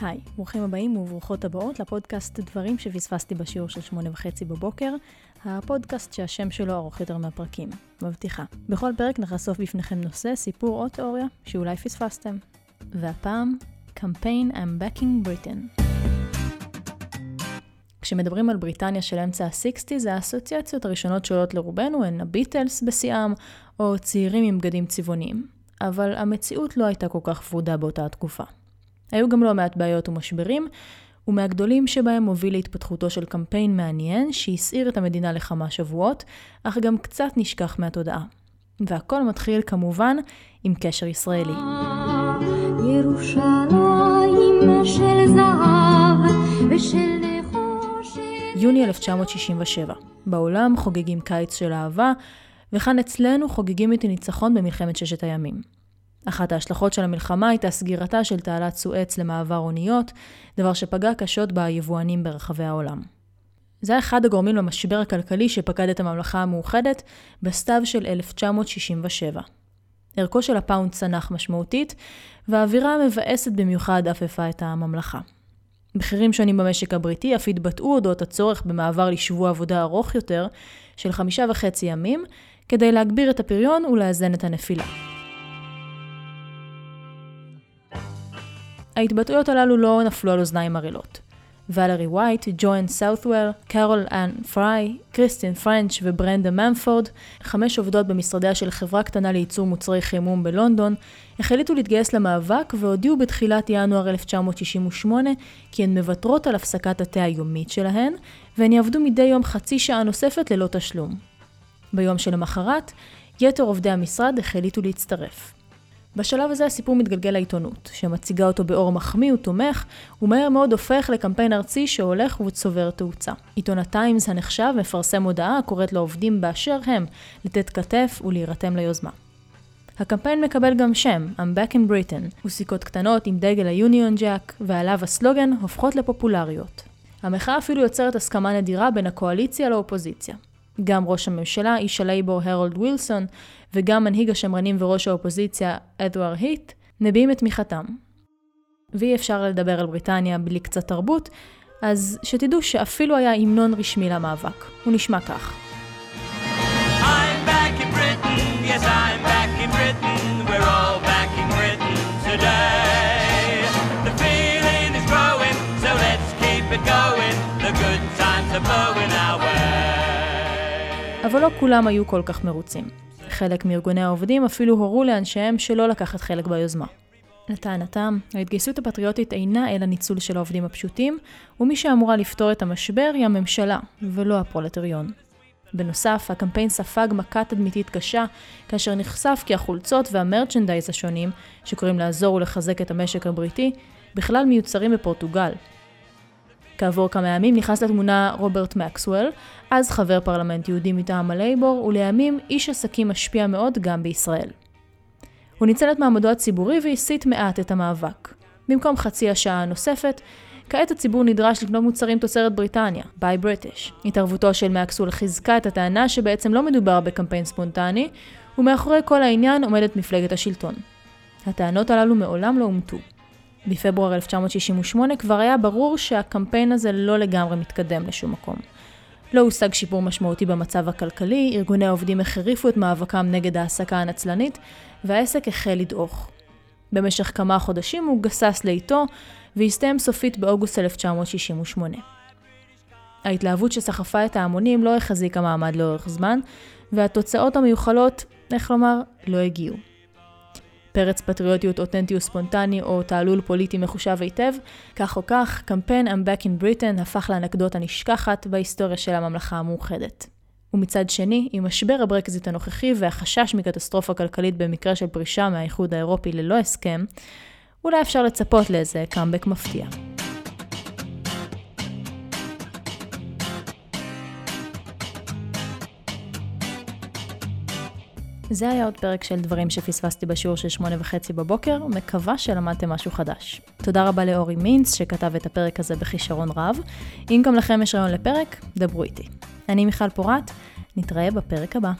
היי, ברוכים הבאים וברוכות הבאות לפודקאסט דברים שפספסתי בשיעור של שמונה וחצי בבוקר, הפודקאסט שהשם שלו ארוך יותר מהפרקים. מבטיחה. בכל פרק נחשוף בפניכם נושא, סיפור או תיאוריה שאולי פספסתם. והפעם, קמפיין I'm Backing Britain. כשמדברים על בריטניה של אמצע ה-60's, האסוציאציות הראשונות שעולות לרובנו הן הביטלס בשיאם, או צעירים עם בגדים צבעוניים. אבל המציאות לא הייתה כל כך ורודה באותה התקופה. היו גם לא מעט בעיות ומשברים, ומהגדולים שבהם מוביל להתפתחותו של קמפיין מעניין שהסעיר את המדינה לכמה שבועות, אך גם קצת נשכח מהתודעה. והכל מתחיל כמובן עם קשר ישראלי. ירושלים של זהב ושל יוני 1967. בעולם חוגגים קיץ של אהבה, וכאן אצלנו חוגגים את הניצחון במלחמת ששת הימים. אחת ההשלכות של המלחמה הייתה סגירתה של תעלת סואץ למעבר אוניות, דבר שפגע קשות ביבואנים ברחבי העולם. זה היה אחד הגורמים למשבר הכלכלי שפקד את הממלכה המאוחדת בסתיו של 1967. ערכו של הפאונד צנח משמעותית, והאווירה המבאסת במיוחד עפפה את הממלכה. בכירים שונים במשק הבריטי אף התבטאו אודות הצורך במעבר לשבוע עבודה ארוך יותר של חמישה וחצי ימים, כדי להגביר את הפריון ולאזן את הנפילה. ההתבטאויות הללו לא נפלו על אוזניים ערלות. ולרי וייט, ג'ואן סאות'וול, קרול אנ פריי, קריסטין פרנץ' וברנדה ממפורד, חמש עובדות במשרדיה של חברה קטנה לייצור מוצרי חימום בלונדון, החליטו להתגייס למאבק והודיעו בתחילת ינואר 1968 כי הן מוותרות על הפסקת התה היומית שלהן, והן יעבדו מדי יום חצי שעה נוספת ללא תשלום. ביום שלמחרת, יתר עובדי המשרד החליטו להצטרף. בשלב הזה הסיפור מתגלגל לעיתונות, שמציגה אותו באור מחמיא ותומך, ומהר מאוד הופך לקמפיין ארצי שהולך וצובר תאוצה. עיתון הטיימס הנחשב מפרסם הודעה הקוראת לעובדים באשר הם לתת כתף ולהירתם ליוזמה. הקמפיין מקבל גם שם, I'm back in Britain, וסיכות קטנות עם דגל היוניון ג'אק, ועליו הסלוגן הופכות לפופולריות. המחאה אפילו יוצרת הסכמה נדירה בין הקואליציה לאופוזיציה. גם ראש הממשלה, איש הלייבור הרולד ווילסון, וגם מנהיג השמרנים וראש האופוזיציה, אדואר היט, מביעים את תמיכתם. ואי אפשר לדבר על בריטניה בלי קצת תרבות, אז שתדעו שאפילו היה המנון רשמי למאבק. הוא נשמע כך. אבל לא כולם היו כל כך מרוצים. חלק מארגוני העובדים אפילו הורו לאנשיהם שלא לקחת חלק ביוזמה. לטענתם, ההתגייסות הפטריוטית אינה אלא ניצול של העובדים הפשוטים, ומי שאמורה לפתור את המשבר היא הממשלה, ולא הפרולטריון. בנוסף, הקמפיין ספג מכה תדמיתית קשה, כאשר נחשף כי החולצות והמרצ'נדייז השונים, שקוראים לעזור ולחזק את המשק הבריטי, בכלל מיוצרים בפורטוגל, כעבור כמה ימים נכנס לתמונה רוברט מקסוול, אז חבר פרלמנט יהודי מטעם הלייבור, ולימים איש עסקים משפיע מאוד גם בישראל. הוא ניצל את מעמדו הציבורי והסיט מעט את המאבק. במקום חצי השעה הנוספת, כעת הציבור נדרש לקנות מוצרים תוצרת בריטניה, Buy British. התערבותו של מקסוול חיזקה את הטענה שבעצם לא מדובר בקמפיין ספונטני, ומאחורי כל העניין עומדת מפלגת השלטון. הטענות הללו מעולם לא אומתו. בפברואר 1968 כבר היה ברור שהקמפיין הזה לא לגמרי מתקדם לשום מקום. לא הושג שיפור משמעותי במצב הכלכלי, ארגוני העובדים החריפו את מאבקם נגד ההעסקה הנצלנית, והעסק החל לדעוך. במשך כמה חודשים הוא גסס לאיטו, והסתיים סופית באוגוסט 1968. ההתלהבות שסחפה את ההמונים לא החזיקה מעמד לאורך זמן, והתוצאות המיוחלות, איך לומר, לא הגיעו. פרץ פטריוטיות אותנטי וספונטני או תעלול פוליטי מחושב היטב, כך או כך, קמפיין I'm Backing Britain הפך לאנקדוטה נשכחת בהיסטוריה של הממלכה המאוחדת. ומצד שני, עם משבר הברקזיט הנוכחי והחשש מקטסטרופה כלכלית במקרה של פרישה מהאיחוד האירופי ללא הסכם, אולי אפשר לצפות לאיזה קאמבק מפתיע. זה היה עוד פרק של דברים שפספסתי בשיעור של שמונה וחצי בבוקר, מקווה שלמדתם משהו חדש. תודה רבה לאורי מינץ שכתב את הפרק הזה בכישרון רב. אם גם לכם יש רעיון לפרק, דברו איתי. אני מיכל פורת, נתראה בפרק הבא.